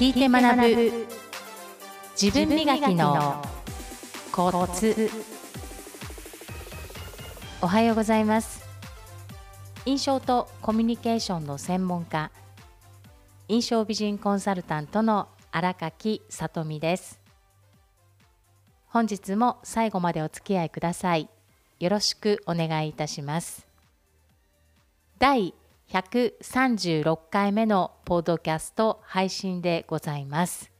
聞いて学ぶ自分磨きのコツ。おはようございます。印象とコミュニケーションの専門家印象美人コンサルタントの荒垣さとみです。本日も最後までお付き合いください。よろしくお願いいたします。第136回目のポッドキャスト配信でございます。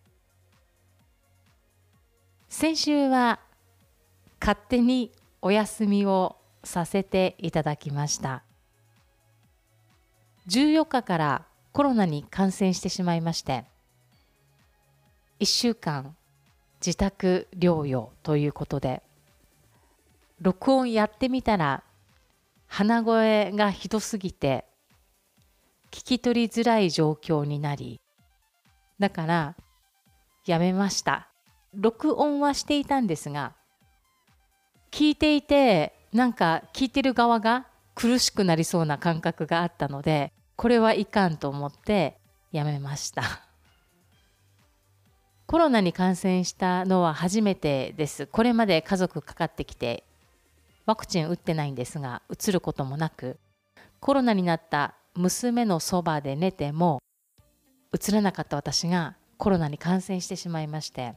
先週は勝手にお休みをさせていただきました。14日からコロナに感染してしまいまして、1週間自宅療養ということで、録音やってみたら鼻声がひどすぎて聞き取りづらい状況になり、だからやめました。録音はしていたんですが、聞いていて、なんか聞いてる側が苦しくなりそうな感覚があったので、これはいかんと思ってやめました。コロナに感染したのは初めてです。これまで家族かかってきて、ワクチン打ってないんですが、うつることもなく、コロナになった娘のそばで寝てもうつらなかった私がコロナに感染してしまいまして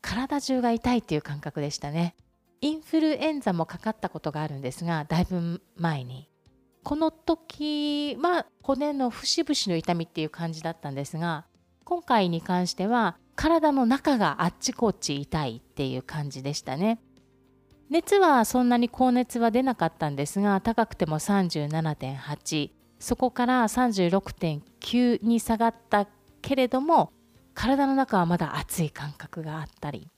体中が痛いっていう感覚でしたね。インフルエンザもかかったことがあるんですがだいぶ前に。この時は骨の節々の痛みっていう感じだったんですが今回に関しては体の中があっちこっち痛いっていう感じでしたね。熱はそんなに高熱は出なかったんですが高くても37.8そこから36.9に下がったけれども体の中はまだ熱い感覚があったり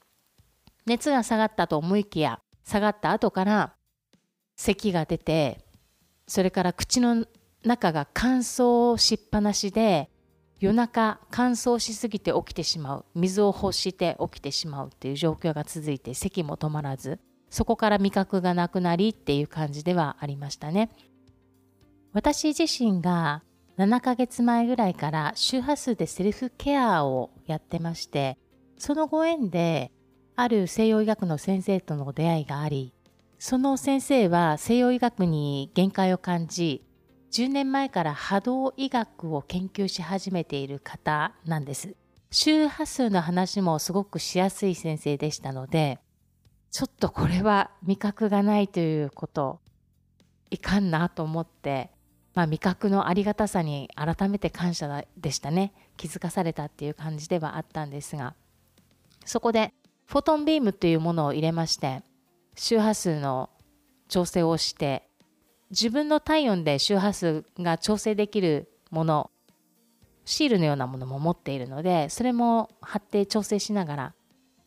熱が下がったと思いきや下がった後から咳が出てそれから口の中が乾燥しっぱなしで夜中乾燥しすぎて起きてしまう水を欲して起きてしまうっていう状況が続いて咳も止まらずそこから味覚がなくなりっていう感じではありましたね。私自身が7ヶ月前ぐらいから周波数でセルフケアをやってましてそのご縁である西洋医学の先生との出会いがありその先生は西洋医学に限界を感じ10年前から波動医学を研究し始めている方なんです。周波数の話もすごくしやすい先生でしたのでちょっとこれは味覚がないということいかんなと思ってまあ、味覚のありがたさに改めて感謝でしたね。気づかされたっていう感じではあったんですが。そこでフォトンビームというものを入れまして周波数の調整をして自分の体温で周波数が調整できるものシールのようなものも持っているのでそれも貼って調整しながら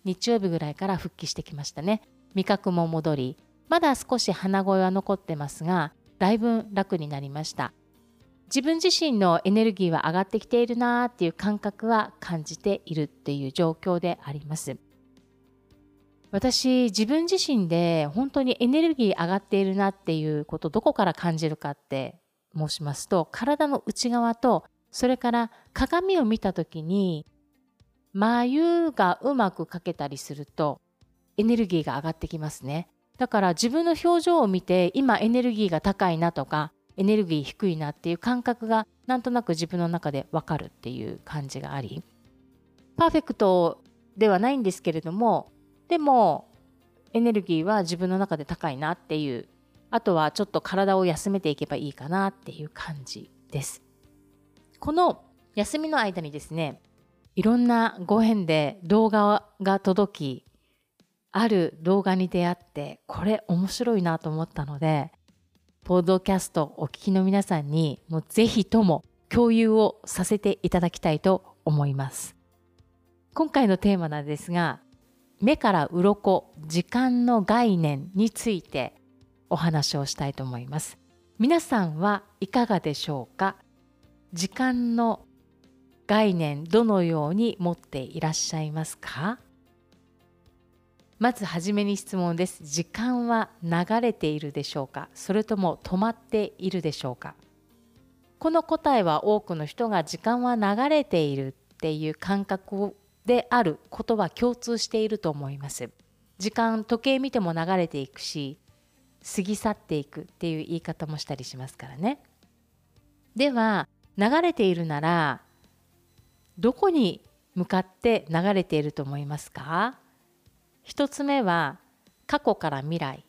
日曜日ぐらいから復帰してきましたね。味覚も戻りまだ少し鼻声は残ってますがだいぶ楽になりました。自分自身のエネルギーは上がってきているなーっていう感覚は感じているっていう状況であります。私自分自身で本当にエネルギー上がっているなっていうことどこから感じるかって申しますと体の内側とそれから鏡を見た時に眉がうまく描けたりするとエネルギーが上がってきますね。だから自分の表情を見て今エネルギーが高いなとかエネルギー低いなっていう感覚がなんとなく自分の中でわかるっていう感じがありパーフェクトではないんですけれどもでもエネルギーは自分の中で高いなっていうあとはちょっと体を休めていけばいいかなっていう感じです。この休みの間にですねいろんなご縁で動画が届きある動画に出会ってこれ面白いなと思ったのでポッドキャストお聞きの皆さんにもうぜひとも共有をさせていただきたいと思います。今回のテーマなんですが目から鱗時間の概念についてお話をしたいと思います。皆さんはいかがでしょうか？時間の概念どのように持っていらっしゃいますか？まずはじめに質問です。時間は流れているでしょうか？それとも止まっているでしょうか？この答えは多くの人が時間は流れているっていう感覚であることは共通していると思います。時間時計見ても流れていくし過ぎ去っていくっていう言い方もしたりしますからね。では流れているならどこに向かって流れていると思いますか？一つ目は過去から未来。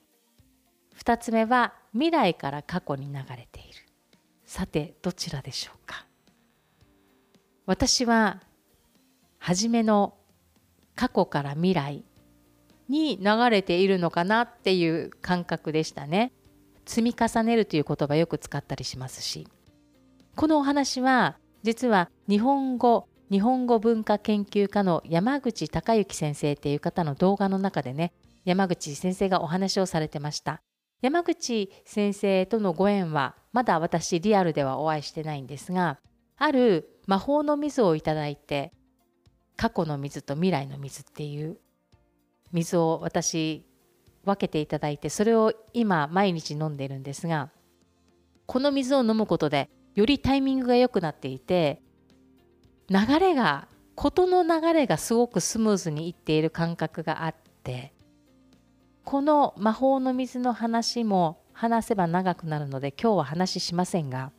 二つ目は未来から過去に流れている。さてどちらでしょうか。私は初めの過去から未来に流れているのかなっていう感覚でしたね。積み重ねるという言葉よく使ったりしますし。このお話は実は日本語日本語文化研究家の山口孝之先生っていう方の動画の中でね山口先生がお話をされてました。山口先生とのご縁はまだ私リアルではお会いしてないんですがある魔法の水をいただいて過去の水と未来の水っていう水を私分けていただいてそれを今毎日飲んでいるんですがこの水を飲むことでよりタイミングが良くなっていて流れが事の流れがすごくスムーズにいっている感覚があってこの魔法の水の話も話せば長くなるので今日は話しませんが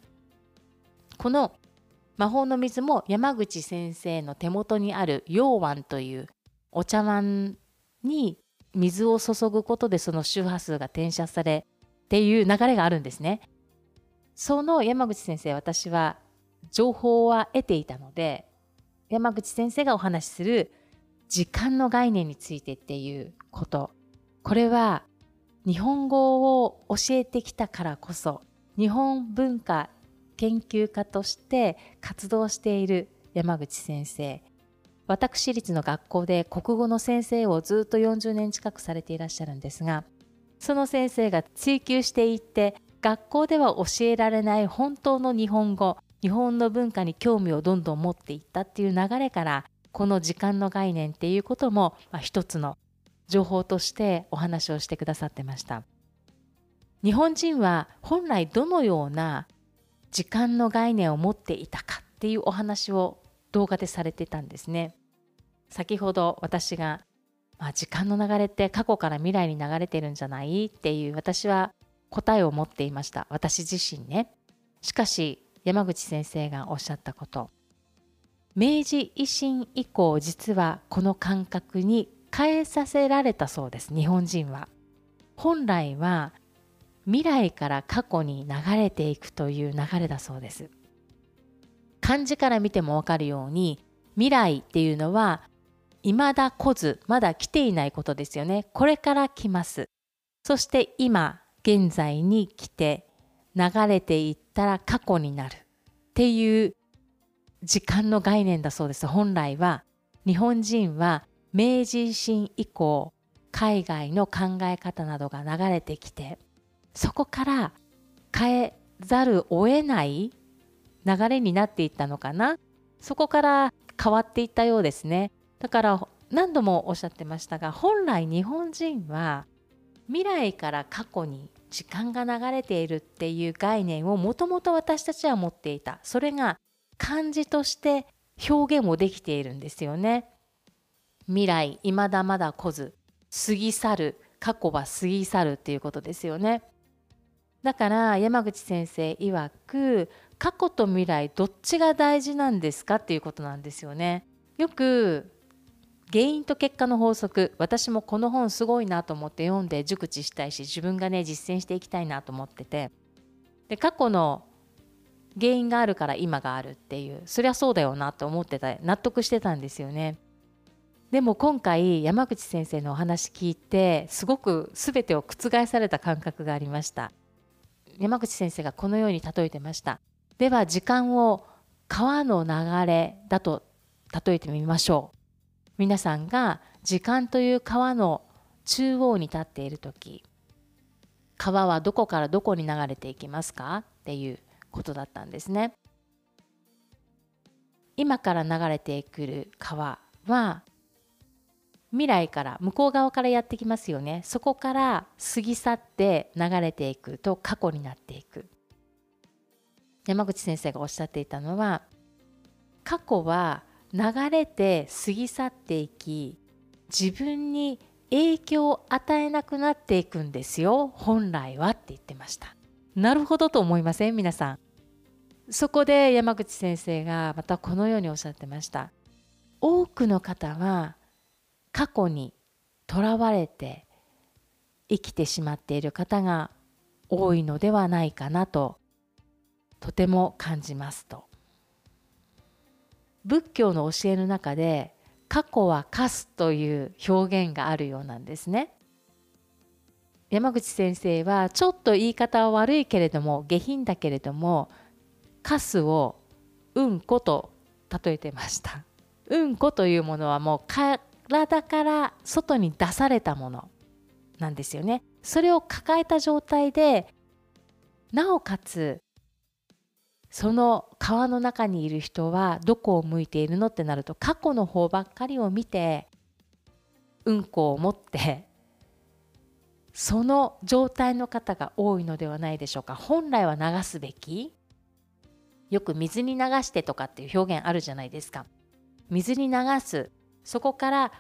この魔法の水も山口先生の手元にある溶碗というお茶碗に水を注ぐことでその周波数が転写されっていう流れがあるんですね。その山口先生私は情報は得ていたので山口先生がお話しする時間の概念についてっていうこと。これは日本語を教えてきたからこそ日本文化研究家として活動している山口先生。私立の学校で国語の先生をずっと40年近くされていらっしゃるんですがその先生が追求していって学校では教えられない本当の日本語日本の文化に興味をどんどん持っていったっていう流れからこの時間の概念っていうことも、まあ、一つの情報としてお話をしてくださってました。日本人は本来どのような時間の概念を持っていたかっていうお話を動画でされてたんですね。先ほど私が、まあ、時間の流れって過去から未来に流れてるんじゃない？っていう私は答えを持っていました。私自身ね。しかし山口先生がおっしゃったこと。明治維新以降実はこの感覚に変えさせられたそうです日本人は。本来は未来から過去に流れていくという流れだそうです。漢字から見てもわかるように未来っていうのは未だ来ずまだ来ていないことですよね。これから来ます。そして今現在に来て流れていったら過去になるっていう時間の概念だそうです。本来は日本人は明治維新以降海外の考え方などが流れてきてそこから変えざるを得ない流れになっていったのかな。そこから変わっていったようですね。だから何度もおっしゃってましたが本来日本人は未来から過去に時間が流れているっていう概念をもともと私たちは持っていた。それが漢字として表現もできているんですよね。未来未だまだ来ず過ぎ去る過去は過ぎ去るっていうことですよね。だから山口先生曰く過去と未来どっちが大事なんですかっていうことなんですよね。よく原因と結果の法則私もこの本すごいなと思って読んで熟知したいし自分がね実践していきたいなと思ってて。で過去の原因があるから今があるっていうそりゃそうだよなと思ってた納得してたんですよね。でも今回山口先生のお話聞いてすごく全てを覆された感覚がありました。山口先生がこのように例えてました。では時間を川の流れだと例えてみましょう。皆さんが時間という川の中央に立っている時川はどこからどこに流れていきますか？っていうことだったんですね。今から流れてくる川は未来から向こう側からやってきますよね。そこから過ぎ去って流れていくと過去になっていく。山口先生がおっしゃっていたのは過去は流れて過ぎ去っていき自分に影響を与えなくなっていくんですよ。本来はって言ってました。なるほどと思いません？皆さん。そこで山口先生がまたこのようにおっしゃってました。多くの方は過去にとらわれて生きてしまっている方が多いのではないかなととても感じますと。仏教の教えの中で過去はカスという表現があるようなんですね。山口先生はちょっと言い方は悪いけれども下品だけれどもカスをうんこと例えてました。うんこというものはもう体から外に出されたものなんですよね。それを抱えた状態でなおかつその川の中にいる人はどこを向いているのってなると過去の方ばっかりを見てうんこを持って その状態の方が多いのではないでしょうか。本来は流すべき。よく水に流してとかっていう表現あるじゃないですか。水に流す。そこから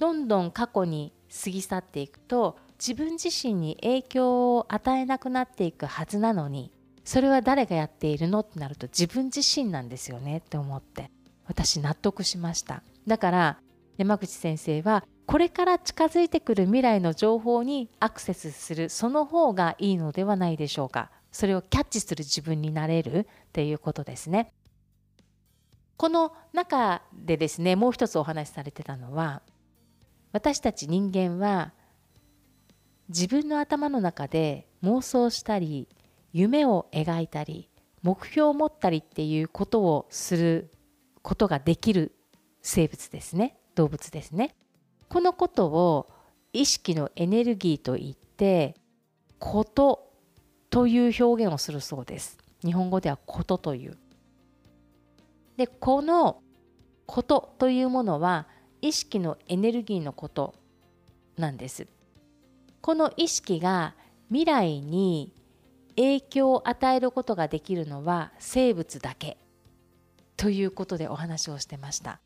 どんどん過去に過ぎ去っていくと自分自身に影響を与えなくなっていくはずなのにそれは誰がやっているのってなると自分自身なんですよねって思って。私納得しました。だから山口先生はこれから近づいてくる未来の情報にアクセスするその方がいいのではないでしょうか。それをキャッチする自分になれるっていうことですね。この中でですねもう一つお話しされてたのは私たち人間は自分の頭の中で妄想したり夢を描いたり目標を持ったりっていうことをすることができる生物ですね。動物ですね。このことを意識のエネルギーといってことという表現をするそうです。日本語ではことという。でこのことというものは意識のエネルギーのことなんです。この意識が未来に影響を与えることができるのは生物だけ。ということでお話をしてました。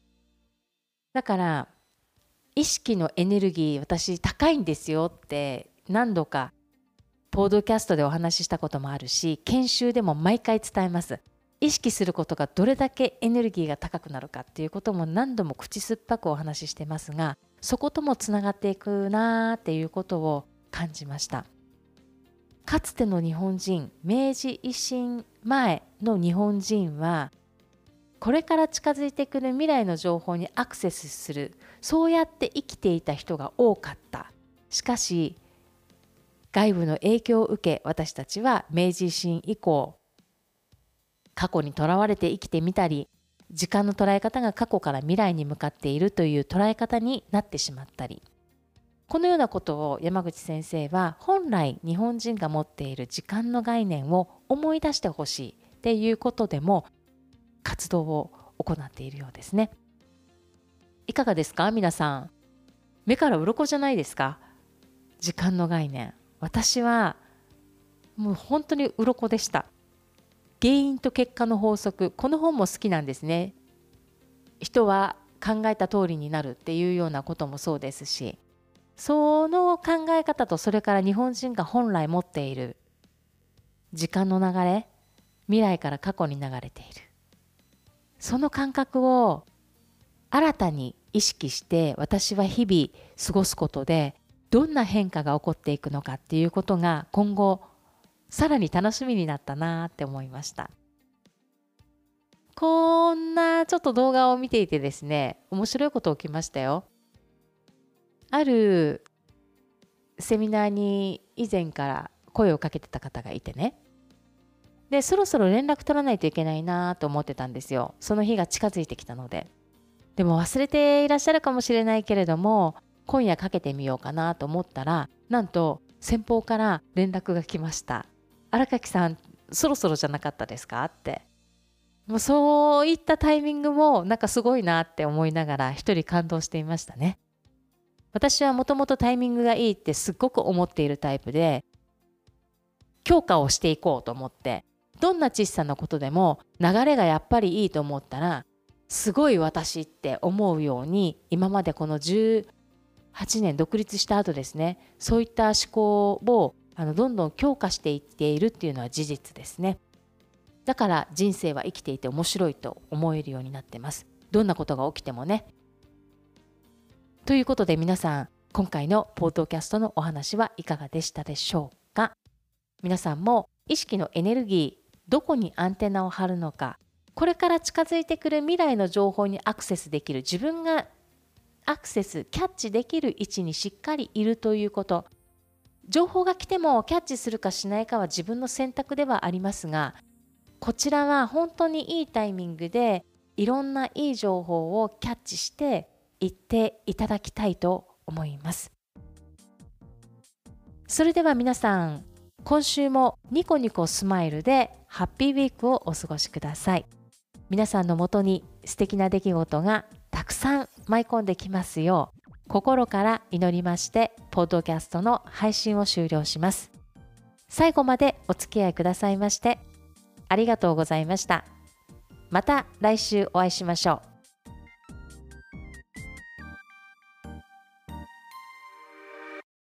だから意識のエネルギー私高いんですよって何度かポードキャストでお話ししたこともあるし研修でも毎回伝えます。意識することがどれだけエネルギーが高くなるかっていうことも何度も口酸っぱくお話ししてますがそこともつながっていくなーっていうことを感じました。かつての日本人明治維新前の日本人はこれから近づいてくる未来の情報にアクセスするそうやって生きていた人が多かった。しかし外部の影響を受け私たちは明治維新以降過去にとらわれて生きてみたり時間の捉え方が過去から未来に向かっているという捉え方になってしまったり。このようなことを山口先生は本来日本人が持っている時間の概念を思い出してほしいっていうことでも活動を行っているようですね。いかがですか？皆さん。目から鱗じゃないですか？時間の概念。私はもう本当に鱗でした。原因と結果の法則この本も好きなんですね。人は考えた通りになるっていうようなこともそうですしその考え方とそれから日本人が本来持っている時間の流れ未来から過去に流れている。その感覚を新たに意識して私は日々過ごすことでどんな変化が起こっていくのかっていうことが今後さらに楽しみになったなって思いました。こんなちょっと動画を見ていてですね面白いこと起きましたよ。あるセミナーに以前から声をかけてた方がいてね。でそろそろ連絡取らないといけないなと思ってたんですよ。その日が近づいてきたので。でも忘れていらっしゃるかもしれないけれども今夜かけてみようかなと思ったらなんと先方から連絡が来ました。荒垣さんそろそろじゃなかったですかって。もうそういったタイミングもなんかすごいなって思いながら一人感動していましたね。私はもともとタイミングがいいってすっごく思っているタイプで強化をしていこうと思ってどんな小さなことでも流れがやっぱりいいと思ったらすごい私って思うように今までこの18年独立した後ですねそういった思考をあのどんどん強化していっているっていうのは事実ですね。だから人生は生きていて面白いと思えるようになってます。どんなことが起きてもねということで皆さん今回のポートキャストのお話はいかがでしたでしょうか？皆さんも意識のエネルギーどこにアンテナを張るのか？これから近づいてくる未来の情報にアクセスできる自分がアクセスキャッチできる位置にしっかりいるということ。情報が来てもキャッチするかしないかは自分の選択ではありますがこちらは本当にいいタイミングでいろんないい情報をキャッチしていっていただきたいと思います。それでは皆さん今週もニコニコスマイルでハッピーウィークをお過ごしください。皆さんのもとに素敵な出来事がたくさん舞い込んできますよう心から祈りましてポッドキャストの配信を終了します。最後までお付き合いくださいましてありがとうございました。また来週お会いしましょう。